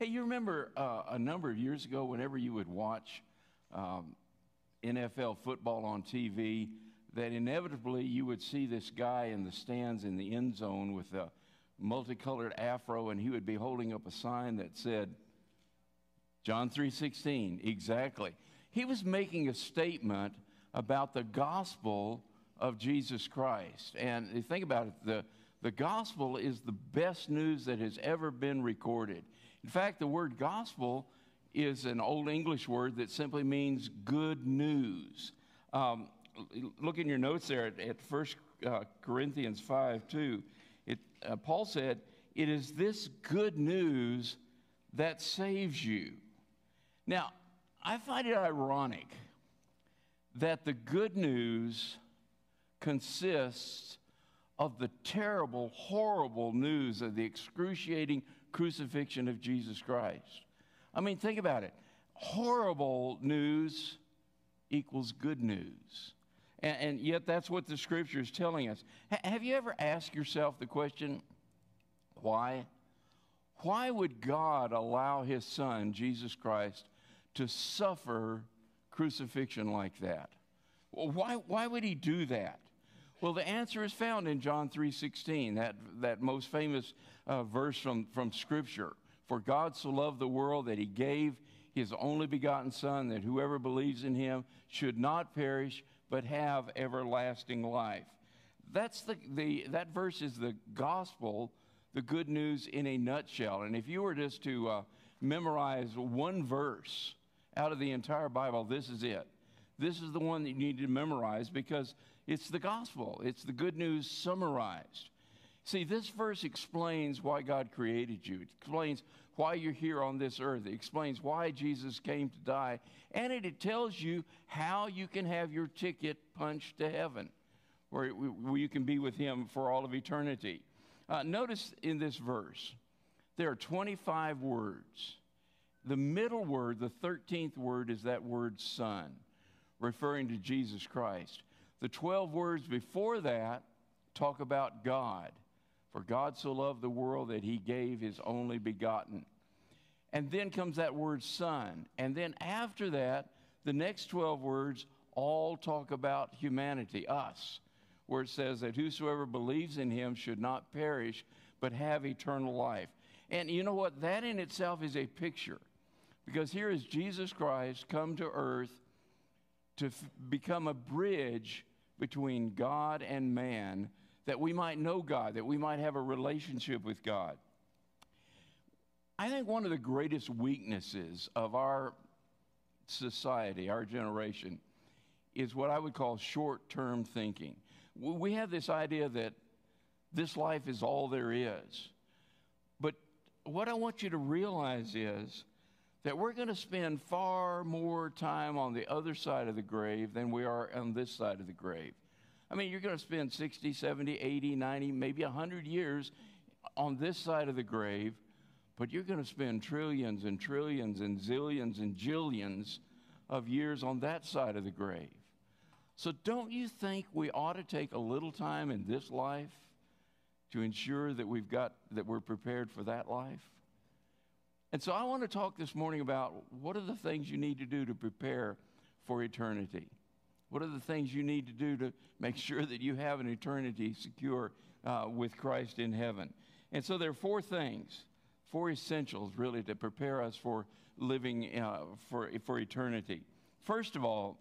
Hey, you remember uh, a number of years ago, whenever you would watch um, NFL football on TV, that inevitably you would see this guy in the stands in the end zone with a multicolored afro, and he would be holding up a sign that said, John 3:16, exactly. He was making a statement about the gospel of Jesus Christ. And think about it, the, the gospel is the best news that has ever been recorded. In fact, the word gospel is an old English word that simply means good news. Um, look in your notes there at, at 1 uh, Corinthians 5 2. It, uh, Paul said, It is this good news that saves you. Now, I find it ironic that the good news consists of the terrible, horrible news of the excruciating crucifixion of Jesus Christ. I mean, think about it. Horrible news equals good news. And, and yet, that's what the scripture is telling us. H- have you ever asked yourself the question, why? Why would God allow his son, Jesus Christ, to suffer crucifixion like that? Why, why would he do that? Well, the answer is found in John 3:16, that, that most famous uh, verse from, from Scripture. For God so loved the world that he gave his only begotten Son, that whoever believes in him should not perish, but have everlasting life. That's the, the, that verse is the gospel, the good news in a nutshell. And if you were just to uh, memorize one verse out of the entire Bible, this is it. This is the one that you need to memorize because it's the gospel, it's the good news summarized. See, this verse explains why God created you. It explains why you're here on this earth. It explains why Jesus came to die. And it, it tells you how you can have your ticket punched to heaven, where, where you can be with Him for all of eternity. Uh, notice in this verse, there are 25 words. The middle word, the 13th word, is that word son, referring to Jesus Christ. The 12 words before that talk about God. For God so loved the world that he gave his only begotten. And then comes that word son. And then after that, the next 12 words all talk about humanity, us, where it says that whosoever believes in him should not perish, but have eternal life. And you know what? That in itself is a picture. Because here is Jesus Christ come to earth to f- become a bridge between God and man that we might know God, that we might have a relationship with God. I think one of the greatest weaknesses of our society, our generation, is what I would call short term thinking. We have this idea that this life is all there is. But what I want you to realize is that we're going to spend far more time on the other side of the grave than we are on this side of the grave. I mean, you're going to spend 60, 70, 80, 90, maybe 100 years on this side of the grave, but you're going to spend trillions and trillions and zillions and jillions of years on that side of the grave. So, don't you think we ought to take a little time in this life to ensure that we've got that we're prepared for that life? And so, I want to talk this morning about what are the things you need to do to prepare for eternity. What are the things you need to do to make sure that you have an eternity secure uh, with Christ in heaven? And so there are four things, four essentials really to prepare us for living uh, for, for eternity. First of all,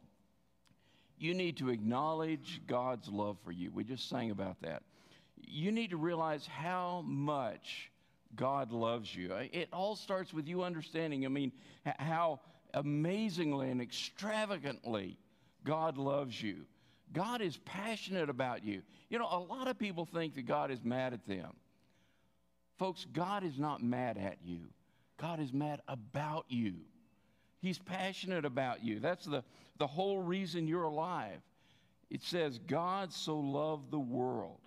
you need to acknowledge God's love for you. We just sang about that. You need to realize how much God loves you. It all starts with you understanding, I mean, how amazingly and extravagantly God loves you. God is passionate about you. You know, a lot of people think that God is mad at them. Folks, God is not mad at you, God is mad about you. He's passionate about you. That's the, the whole reason you're alive. It says, God so loved the world.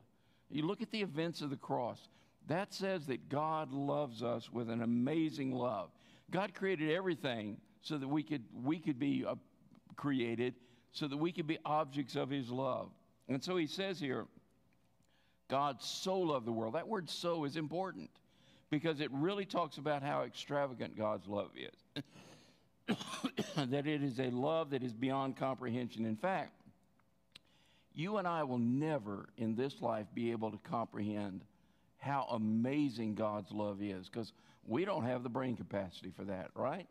You look at the events of the cross, that says that God loves us with an amazing love. God created everything so that we could, we could be uh, created so that we could be objects of his love. And so he says here, God so loved the world. That word so is important because it really talks about how extravagant God's love is. that it is a love that is beyond comprehension. In fact, you and I will never in this life be able to comprehend how amazing God's love is because we don't have the brain capacity for that, right?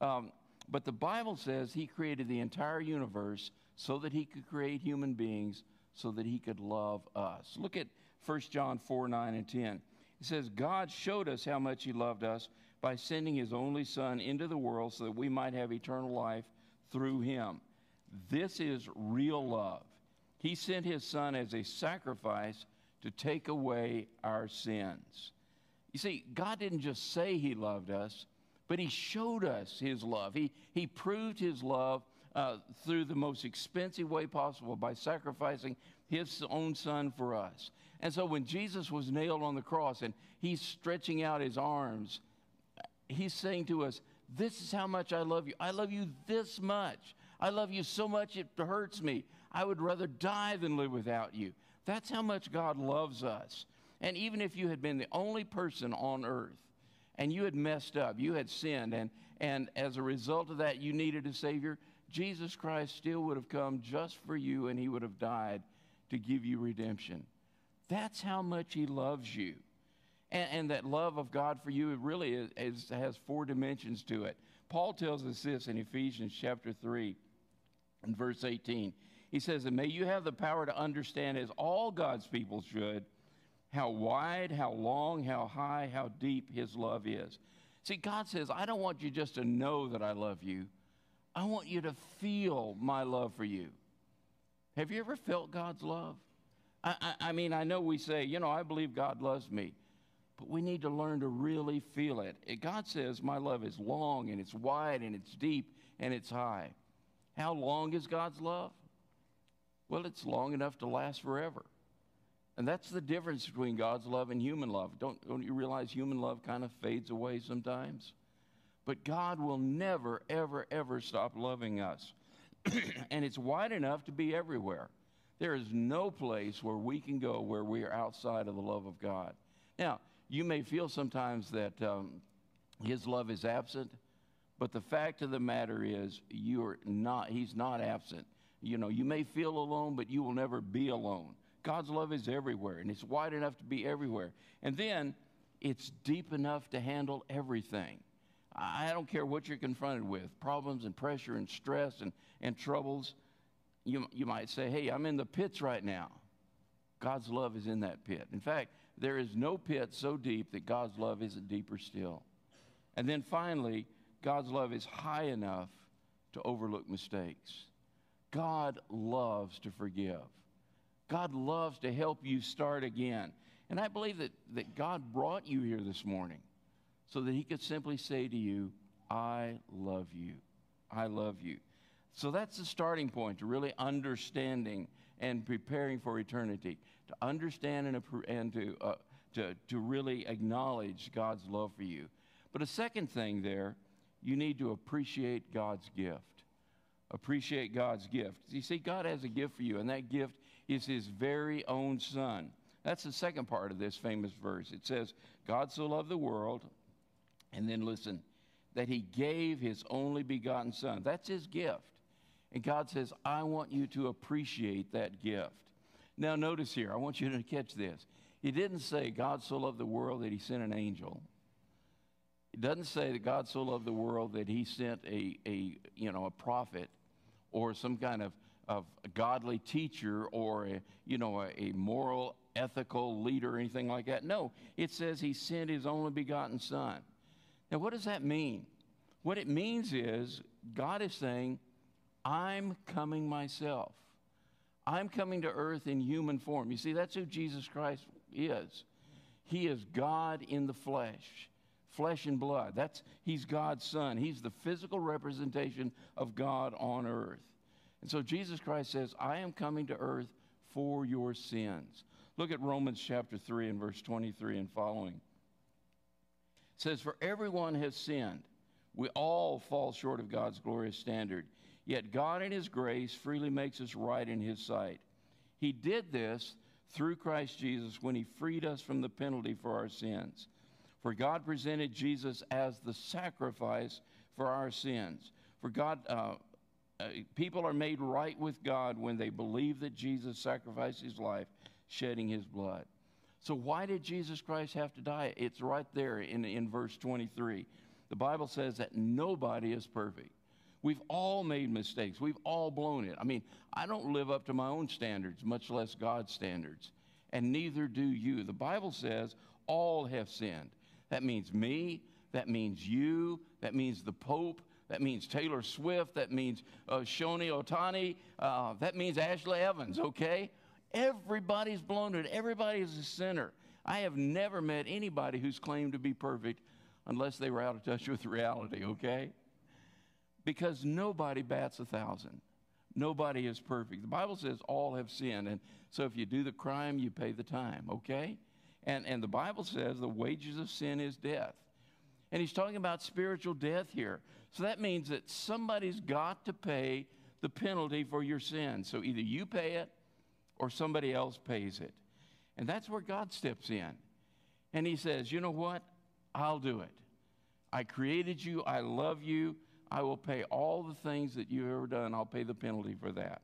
Um, but the Bible says He created the entire universe so that He could create human beings so that He could love us. Look at 1 John 4 9 and 10. It says, God showed us how much He loved us by sending His only Son into the world so that we might have eternal life through Him. This is real love. He sent His Son as a sacrifice to take away our sins. You see, God didn't just say He loved us, but He showed us His love. He, he proved His love uh, through the most expensive way possible by sacrificing His own Son for us. And so when Jesus was nailed on the cross and He's stretching out His arms, He's saying to us, This is how much I love you. I love you this much. I love you so much it hurts me. I would rather die than live without you. That's how much God loves us. And even if you had been the only person on earth and you had messed up, you had sinned, and, and as a result of that, you needed a Savior, Jesus Christ still would have come just for you and he would have died to give you redemption. That's how much he loves you. And, and that love of God for you really is, is, has four dimensions to it. Paul tells us this in Ephesians chapter 3 and verse 18. He says, And may you have the power to understand, as all God's people should, how wide, how long, how high, how deep his love is. See, God says, I don't want you just to know that I love you. I want you to feel my love for you. Have you ever felt God's love? I, I, I, mean, I know we say, you know, I believe God loves me, but we need to learn to really feel it. God says, my love is long and it's wide and it's deep and it's high. How long is God's love? Well, it's long enough to last forever. And that's the difference between God's love and human love. Don't, don't you realize human love kind of fades away sometimes? But God will never, ever, ever stop loving us. and it's wide enough to be everywhere. There is no place where we can go where we are outside of the love of God. Now, you may feel sometimes that um, His love is absent, but the fact of the matter is, you are not. He's not absent. You know, you may feel alone, but you will never be alone. God's love is everywhere, and it's wide enough to be everywhere. And then it's deep enough to handle everything. I don't care what you're confronted with problems and pressure and stress and, and troubles. You, you might say, Hey, I'm in the pits right now. God's love is in that pit. In fact, there is no pit so deep that God's love isn't deeper still. And then finally, God's love is high enough to overlook mistakes. God loves to forgive. God loves to help you start again. And I believe that, that God brought you here this morning so that He could simply say to you, I love you. I love you. So that's the starting point to really understanding and preparing for eternity, to understand and, and to, uh, to, to really acknowledge God's love for you. But a second thing there, you need to appreciate God's gift. Appreciate God's gift. You see, God has a gift for you, and that gift is His very own Son. That's the second part of this famous verse. It says, God so loved the world, and then listen, that He gave His only begotten Son. That's His gift. And God says, I want you to appreciate that gift. Now, notice here, I want you to catch this. He didn't say God so loved the world that He sent an angel. It doesn't say that God so loved the world that He sent a, a you know, a prophet or some kind of, of godly teacher or a, you know, a, a moral, ethical leader or anything like that. No, it says he sent his only begotten son. Now, what does that mean? What it means is God is saying, I'm coming myself. I'm coming to earth in human form. You see, that's who Jesus Christ is. He is God in the flesh flesh and blood. That's he's God's son. He's the physical representation of God on earth. And so Jesus Christ says, "I am coming to earth for your sins." Look at Romans chapter 3 and verse 23 and following. It says, "For everyone has sinned. We all fall short of God's glorious standard. Yet God in his grace freely makes us right in his sight. He did this through Christ Jesus when he freed us from the penalty for our sins. For God presented Jesus as the sacrifice for our sins. For God, uh, uh, people are made right with God when they believe that Jesus sacrificed his life, shedding his blood. So, why did Jesus Christ have to die? It's right there in, in verse 23. The Bible says that nobody is perfect. We've all made mistakes. We've all blown it. I mean, I don't live up to my own standards, much less God's standards, and neither do you. The Bible says all have sinned. That means me, that means you, that means the Pope, that means Taylor Swift, that means uh, Shohei Ohtani, uh, that means Ashley Evans, okay? Everybody's blown it, everybody is a sinner. I have never met anybody who's claimed to be perfect unless they were out of touch with reality, okay? Because nobody bats a thousand. Nobody is perfect. The Bible says all have sinned. And so if you do the crime, you pay the time, okay? And, and the Bible says the wages of sin is death. And he's talking about spiritual death here. So that means that somebody's got to pay the penalty for your sin. So either you pay it or somebody else pays it. And that's where God steps in. And he says, You know what? I'll do it. I created you. I love you. I will pay all the things that you've ever done. I'll pay the penalty for that.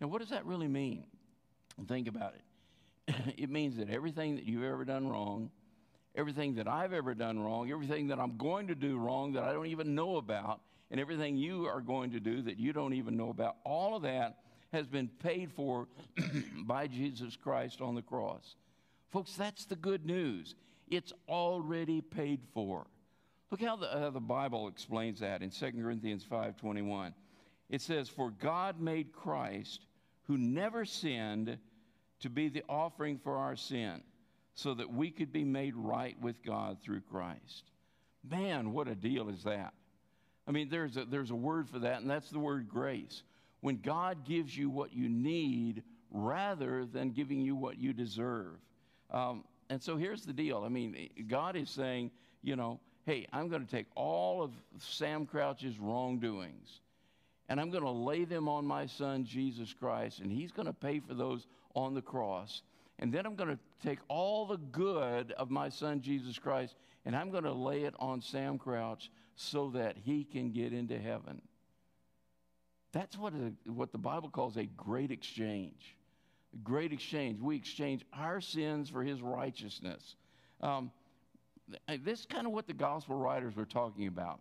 Now, what does that really mean? Think about it. it means that everything that you've ever done wrong, everything that I've ever done wrong, everything that I'm going to do wrong that I don't even know about, and everything you are going to do that you don't even know about, all of that has been paid for by Jesus Christ on the cross. Folks, that's the good news. It's already paid for. Look how the, uh, the Bible explains that in 2 Corinthians 5:21. It says, "For God made Christ, who never sinned, to be the offering for our sin, so that we could be made right with God through Christ." Man, what a deal is that? I mean, there's a, there's a word for that, and that's the word grace. When God gives you what you need rather than giving you what you deserve. Um, and so here's the deal. I mean, God is saying, you know, hey, I'm going to take all of Sam Crouch's wrongdoings and I'm going to lay them on my son, Jesus Christ, and he's going to pay for those on the cross. And then I'm going to take all the good of my son, Jesus Christ, and I'm going to lay it on Sam Crouch so that he can get into heaven. That's what, a, what the Bible calls a great exchange. A great exchange. We exchange our sins for his righteousness. Um, this is kind of what the gospel writers were talking about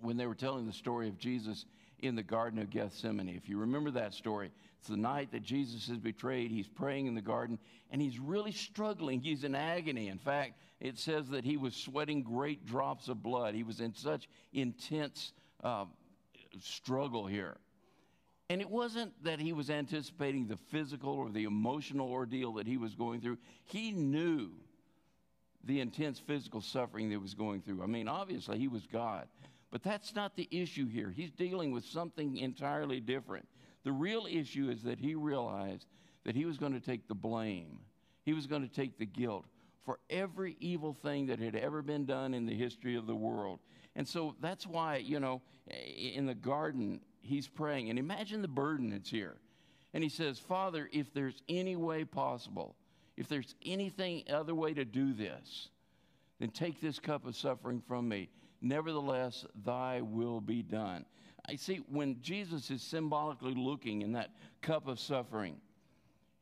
when they were telling the story of Jesus in the Garden of Gethsemane. If you remember that story, it's the night that Jesus is betrayed. He's praying in the garden and he's really struggling. He's in agony. In fact, it says that he was sweating great drops of blood. He was in such intense uh, struggle here. And it wasn't that he was anticipating the physical or the emotional ordeal that he was going through. He knew the intense physical suffering that he was going through. I mean, obviously, he was God. But that's not the issue here. He's dealing with something entirely different. The real issue is that he realized that he was going to take the blame, he was going to take the guilt for every evil thing that had ever been done in the history of the world. And so that's why, you know, in the garden, he's praying. And imagine the burden that's here. And he says, Father, if there's any way possible, if there's anything other way to do this, then take this cup of suffering from me. Nevertheless, thy will be done. I see when Jesus is symbolically looking in that cup of suffering,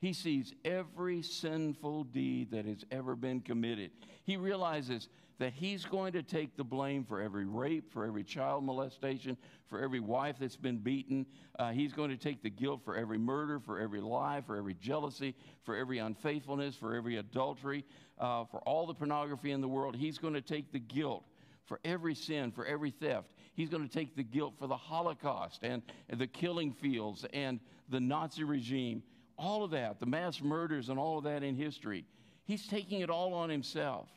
he sees every sinful deed that has ever been committed. He realizes that he's going to take the blame for every rape, for every child molestation, for every wife that's been beaten. Uh, he's going to take the guilt for every murder, for every lie, for every jealousy, for every unfaithfulness, for every adultery, uh, for all the pornography in the world. He's going to take the guilt for every sin, for every theft. He's going to take the guilt for the Holocaust and, the killing fields and the Nazi regime, all of that, the mass murders and all of that in history. He's taking it all on himself.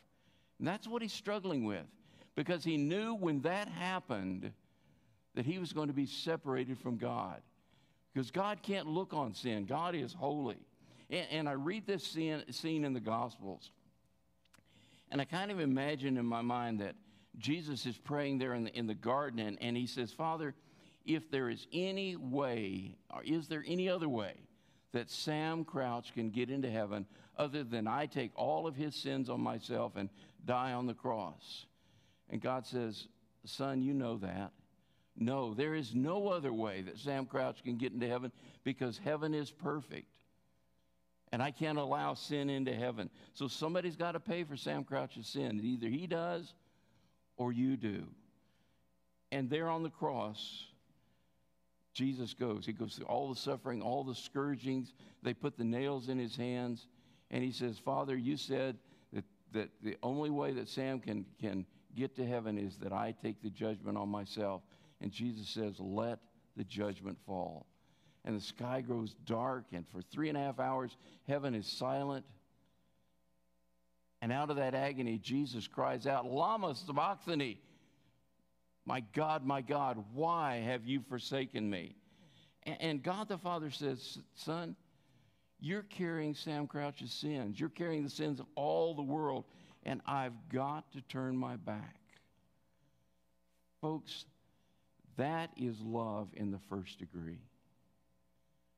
And that's what he's struggling with because he knew when that happened that he was going to be separated from God. Because God can't look on sin, God is holy. And, and I read this scene, scene in the Gospels, and I kind of imagine in my mind that Jesus is praying there in the, in the garden, and, and he says, Father, if there is any way, or is there any other way that Sam Crouch can get into heaven other than I take all of his sins on myself and die on the cross. And God says, Son, you know that. No, there is no other way that Sam Crouch can get into heaven because heaven is perfect. And I can't allow sin into heaven. So somebody's got to pay for Sam Crouch's sin. Either he does or you do. And there on the cross, Jesus goes. He goes through all the suffering, all the scourgings. They put the nails in his hands. And he says, Father, you said that, that the only way that Sam can, can get to heaven is that I take the judgment on myself. And Jesus says, Let the judgment fall. And the sky grows dark, and for three and a half hours, heaven is silent. And out of that agony, Jesus cries out, Lama Sabachthani, my God, my God, why have you forsaken me? And God the Father says, Son, you're carrying Sam Crouch's sins. You're carrying the sins of all the world, and I've got to turn my back. Folks, that is love in the first degree.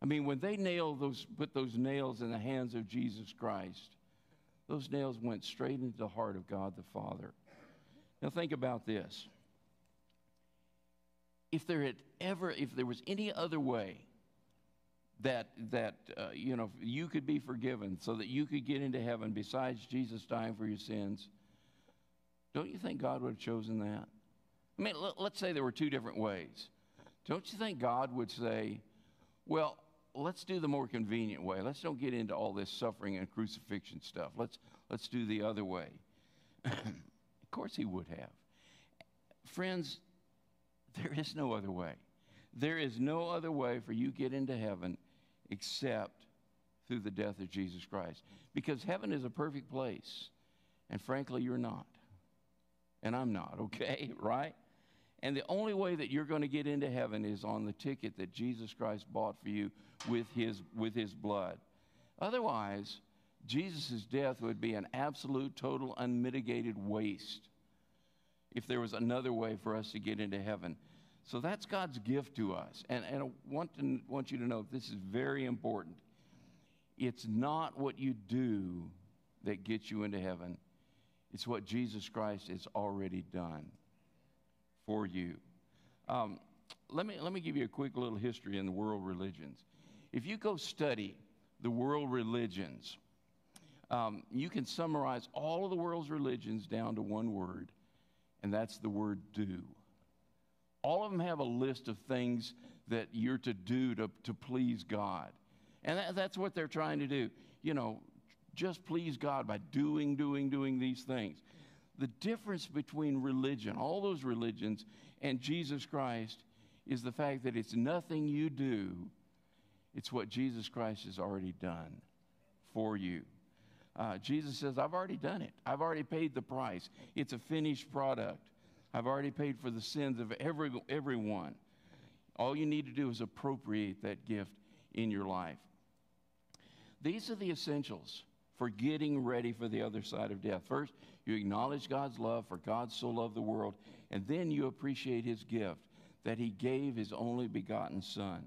I mean, when they nailed those, put those nails in the hands of Jesus Christ, those nails went straight into the heart of God the Father. Now, think about this. If there had ever, if there was any other way that, that uh, you know, you could be forgiven so that you could get into heaven besides Jesus dying for your sins, don't you think God would have chosen that? I mean, let's say there were two different ways. Don't you think God would say, well, let's do the more convenient way. Let's don't get into all this suffering and crucifixion stuff. Let's, let's do the other way. of course, he would have. Friends, there is no other way. There is no other way for you get into heaven except through the death of Jesus Christ. Because heaven is a perfect place. And frankly, you're not. And I'm not, okay? Right? And the only way that you're going to get into heaven is on the ticket that Jesus Christ bought for you with his, with his blood. Otherwise, Jesus' death would be an absolute, total, unmitigated waste if there was another way for us to get into heaven. So that's God's gift to us. And, and I want, to, want you to know this is very important. It's not what you do that gets you into heaven, it's what Jesus Christ has already done for you. Um, let, me, let me give you a quick little history in the world religions. If you go study the world religions, um, you can summarize all of the world's religions down to one word, and that's the word do. All of them have a list of things that you're to do to, to please God. And that, that's what they're trying to do. You know, just please God by doing, doing, doing these things the difference between religion, all those religions, and Jesus Christ is the fact that it's nothing you do, it's what Jesus Christ has already done for you. Uh, Jesus says, I've already done it. I've already paid the price. It's a finished product. I've already paid for the sins of every, everyone. All you need to do is appropriate that gift in your life. These are the essentials for getting ready for the other side of death. First, you acknowledge God's love, for God so loved the world, and then you appreciate his gift that he gave his only begotten Son.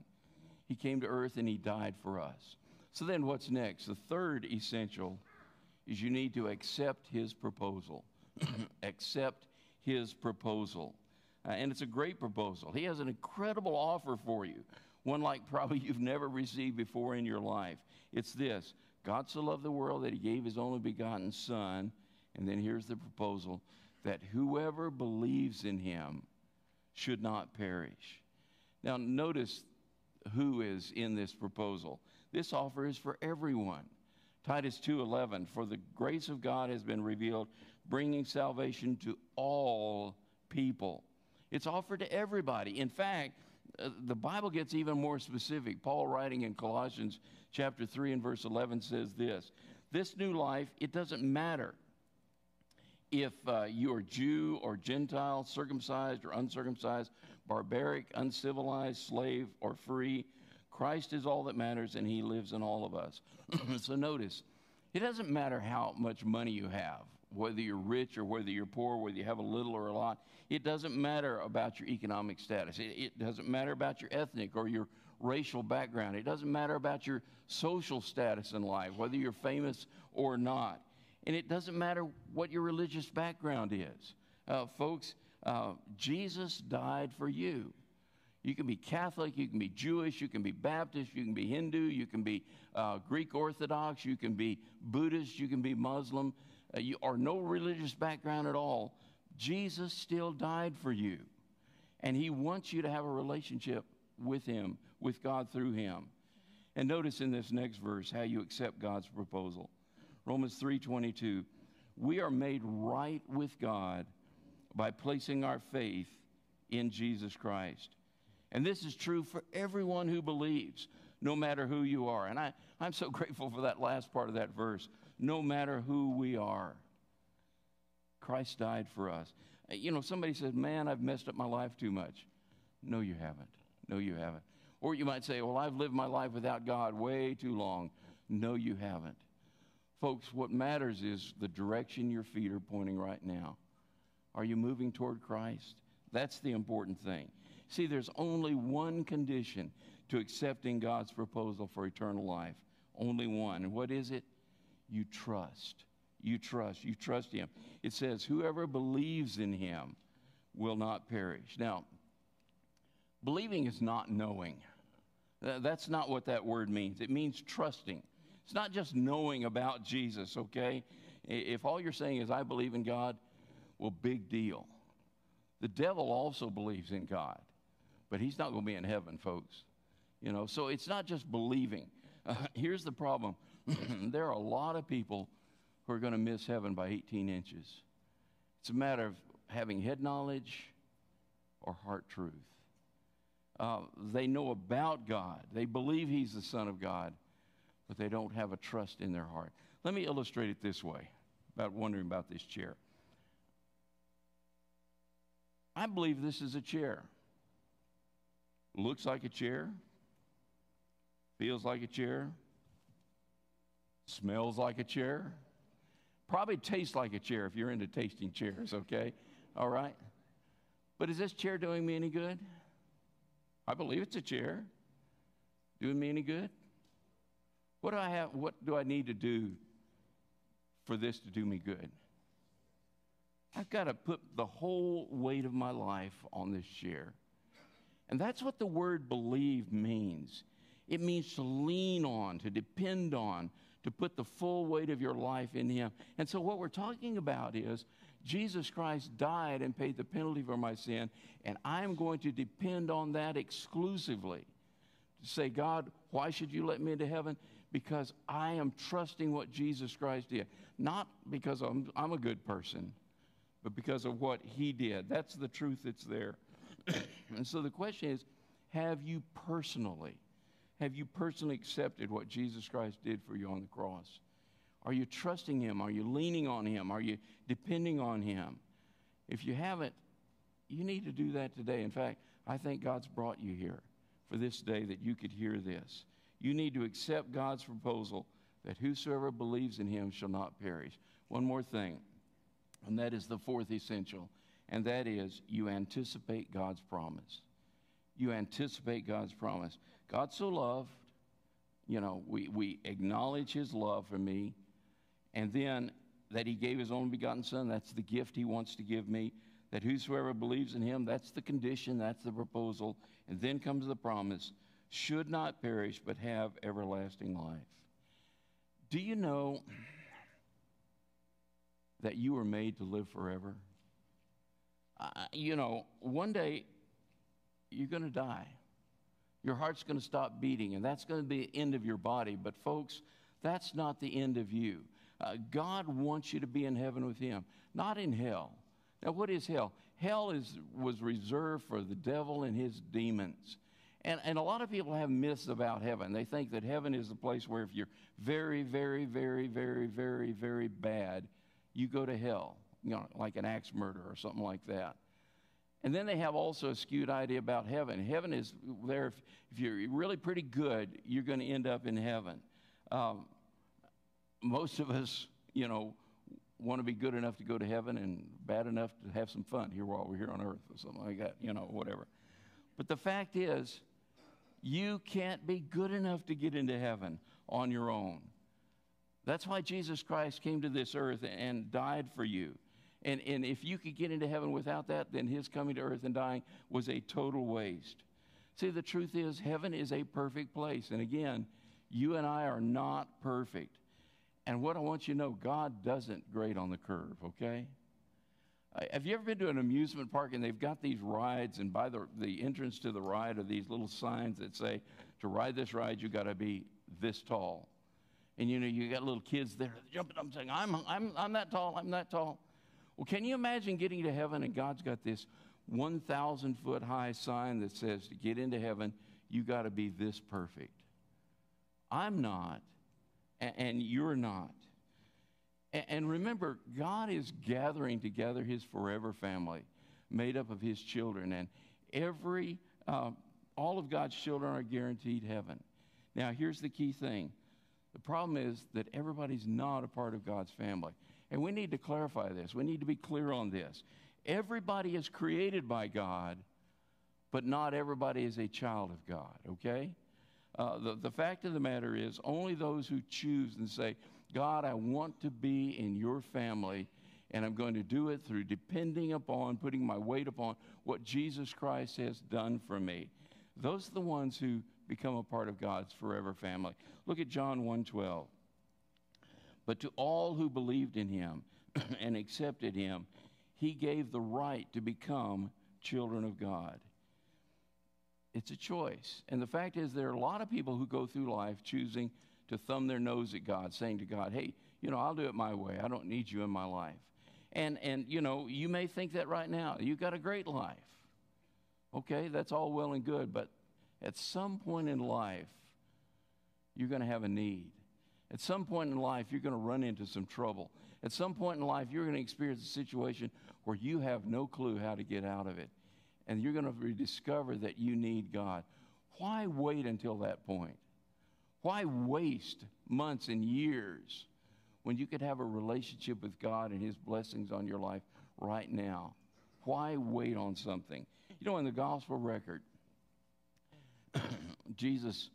He came to earth and he died for us. So then, what's next? The third essential is you need to accept his proposal. accept his proposal. Uh, and it's a great proposal. He has an incredible offer for you, one like probably you've never received before in your life. It's this God so loved the world that he gave his only begotten Son and then here's the proposal that whoever believes in him should not perish. Now, notice who is in this proposal. This offer is for everyone. Titus 2:11 For the grace of God has been revealed bringing salvation to all people. It's offered to everybody. In fact, uh, the Bible gets even more specific. Paul writing in Colossians chapter 3 and verse 11 says this, this new life, it doesn't matter if uh, you are Jew or Gentile, circumcised or uncircumcised, barbaric, uncivilized, slave or free, Christ is all that matters and he lives in all of us. so notice, it doesn't matter how much money you have, whether you're rich or whether you're poor, whether you have a little or a lot. It doesn't matter about your economic status. It, it doesn't matter about your ethnic or your racial background. It doesn't matter about your social status in life, whether you're famous or not. And it doesn't matter what your religious background is. Uh, folks, uh, Jesus died for you. You can be Catholic, you can be Jewish, you can be Baptist, you can be Hindu, you can be uh, Greek Orthodox, you can be Buddhist, you can be Muslim, uh, you, or no religious background at all. Jesus still died for you. And he wants you to have a relationship with him, with God through him. And notice in this next verse how you accept God's proposal. Romans 3:22. We are made right with God by placing our faith in Jesus Christ. And this is true for everyone who believes, no matter who you are. And I, I'm so grateful for that last part of that verse. No matter who we are, Christ died for us. Uh, you know, somebody says, Man, I've messed up my life too much. No, you haven't. No, you haven't. Or you might say, Well, I've lived my life without God way too long. No, you haven't. Folks, what matters is the direction your feet are pointing right now. Are you moving toward Christ? That's the important thing. See, there's only one condition to accepting God's proposal for eternal life. Only one. And what is it? You trust. You trust. You trust Him. It says, Whoever believes in Him will not perish. Now, believing is not knowing. That's not what that word means. It means trusting. It's not just knowing about Jesus, okay? If all you're saying is, I believe in God, well, big deal. The devil also believes in God but he's not going to be in heaven, folks. You know, so it's not just believing. Uh, here's the problem there are a lot of people who are going to miss heaven by 18 inches. It's a matter of having head knowledge or heart truth. Uh, they know about God, they believe He's the Son of God, but they don't have a trust in their heart. Let me illustrate it this way about wondering about this chair. I believe this is a chair looks like a chair, feels like a chair, smells like a chair, probably tastes like a chair if you're into tasting chairs, okay? All right? But is this chair doing me any good? I believe it's a chair. Doing me any good? What do I have what do I need to do for this to do me good? I've got to put the whole weight of my life on this chair. And that's what the word believe means. It means to lean on, to depend on, to put the full weight of your life in Him. And so, what we're talking about is Jesus Christ died and paid the penalty for my sin, and I'm going to depend on that exclusively. To say, God, why should you let me into heaven? Because I am trusting what Jesus Christ did. Not because I'm, I'm a good person, but because of what He did. That's the truth that's there. and so the question is have you personally, have you personally accepted what Jesus Christ did for you on the cross? Are you trusting Him? Are you leaning on Him? Are you depending on Him? If you haven't, you need to do that today. In fact, I think God's brought you here for this day that you could hear this. You need to accept God's proposal that whosoever believes in Him shall not perish. One more thing, and that is the fourth essential and that is you anticipate God's promise. You anticipate God's promise. God so loved, you know, we, we acknowledge his love for me, and then that he gave his only begotten Son, that's the gift he wants to give me. That whosoever believes in him, that's the condition, that's the proposal. And then comes the promise should not perish, but have everlasting life. Do you know that you were made to live forever? uh, you know, one day you're going to die. Your heart's going to stop beating, and that's going to be the end of your body. But, folks, that's not the end of you. Uh, God wants you to be in heaven with Him, not in hell. Now, what is hell? Hell is, was reserved for the devil and his demons. And, and a lot of people have myths about heaven. They think that heaven is the place where if you're very, very, very, very, very, very bad, you go to hell you know, like an axe murder or something like that. And then they have also a skewed idea about heaven. Heaven is there, if, if you're really pretty good, you're going to end up in heaven. Um, most of us, you know, want to be good enough to go to heaven and bad enough to have some fun here while we're here on earth or something like that, you know, whatever. But the fact is, you can't be good enough to get into heaven on your own. That's why Jesus Christ came to this earth and died for you. And, and if you could get into heaven without that, then his coming to earth and dying was a total waste. See, the truth is, heaven is a perfect place. And again, you and I are not perfect. And what I want you to know, God doesn't grade on the curve, okay? Uh, have you ever been to an amusement park and they've got these rides, and by the, the entrance to the ride are these little signs that say, to ride this ride, you got to be this tall. And you know, you got little kids there jumping up and saying, I'm, I'm, I'm that tall, I'm that tall. Well, can you imagine getting to heaven and God's got this 1,000 foot high sign that says to get into heaven, you got to be this perfect? I'm not, and you're not. And remember, God is gathering together his forever family made up of his children, and every, uh, all of God's children are guaranteed heaven. Now, here's the key thing the problem is that everybody's not a part of God's family. And we need to clarify this. We need to be clear on this. Everybody is created by God, but not everybody is a child of God, okay? Uh, the, the fact of the matter is, only those who choose and say, God, I want to be in your family, and I'm going to do it through depending upon, putting my weight upon what Jesus Christ has done for me. Those are the ones who become a part of God's forever family. Look at John 1:12. But to all who believed in him and accepted him, he gave the right to become children of God. It's a choice. And the fact is, there are a lot of people who go through life choosing to thumb their nose at God, saying to God, hey, you know, I'll do it my way. I don't need you in my life. And, and you know, you may think that right now. You've got a great life. Okay, that's all well and good, but at some point in life, you're going to have a need. At some point in life, you're going to run into some trouble. At some point in life, you're going to experience a situation where you have no clue how to get out of it. And you're going to rediscover that you need God. Why wait until that point? Why waste months and years when you could have a relationship with God and His blessings on your life right now? Why wait on something? You know, in the gospel record, Jesus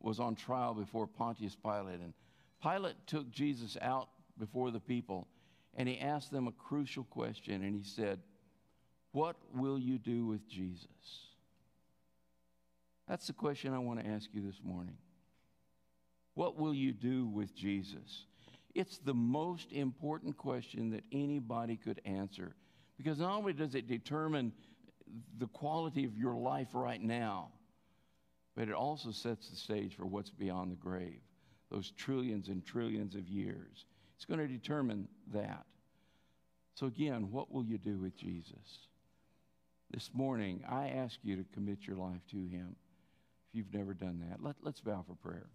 was on trial before Pontius Pilate, and Pilate took Jesus out before the people and he asked them a crucial question and he said, What will you do with Jesus? That's the question I want to ask you this morning. What will you do with Jesus? It's the most important question that anybody could answer because not only does it determine the quality of your life right now, but it also sets the stage for what's beyond the grave, those trillions and trillions of years. It's going to determine that. So, again, what will you do with Jesus? This morning, I ask you to commit your life to Him if you've never done that. Let, let's bow for prayer.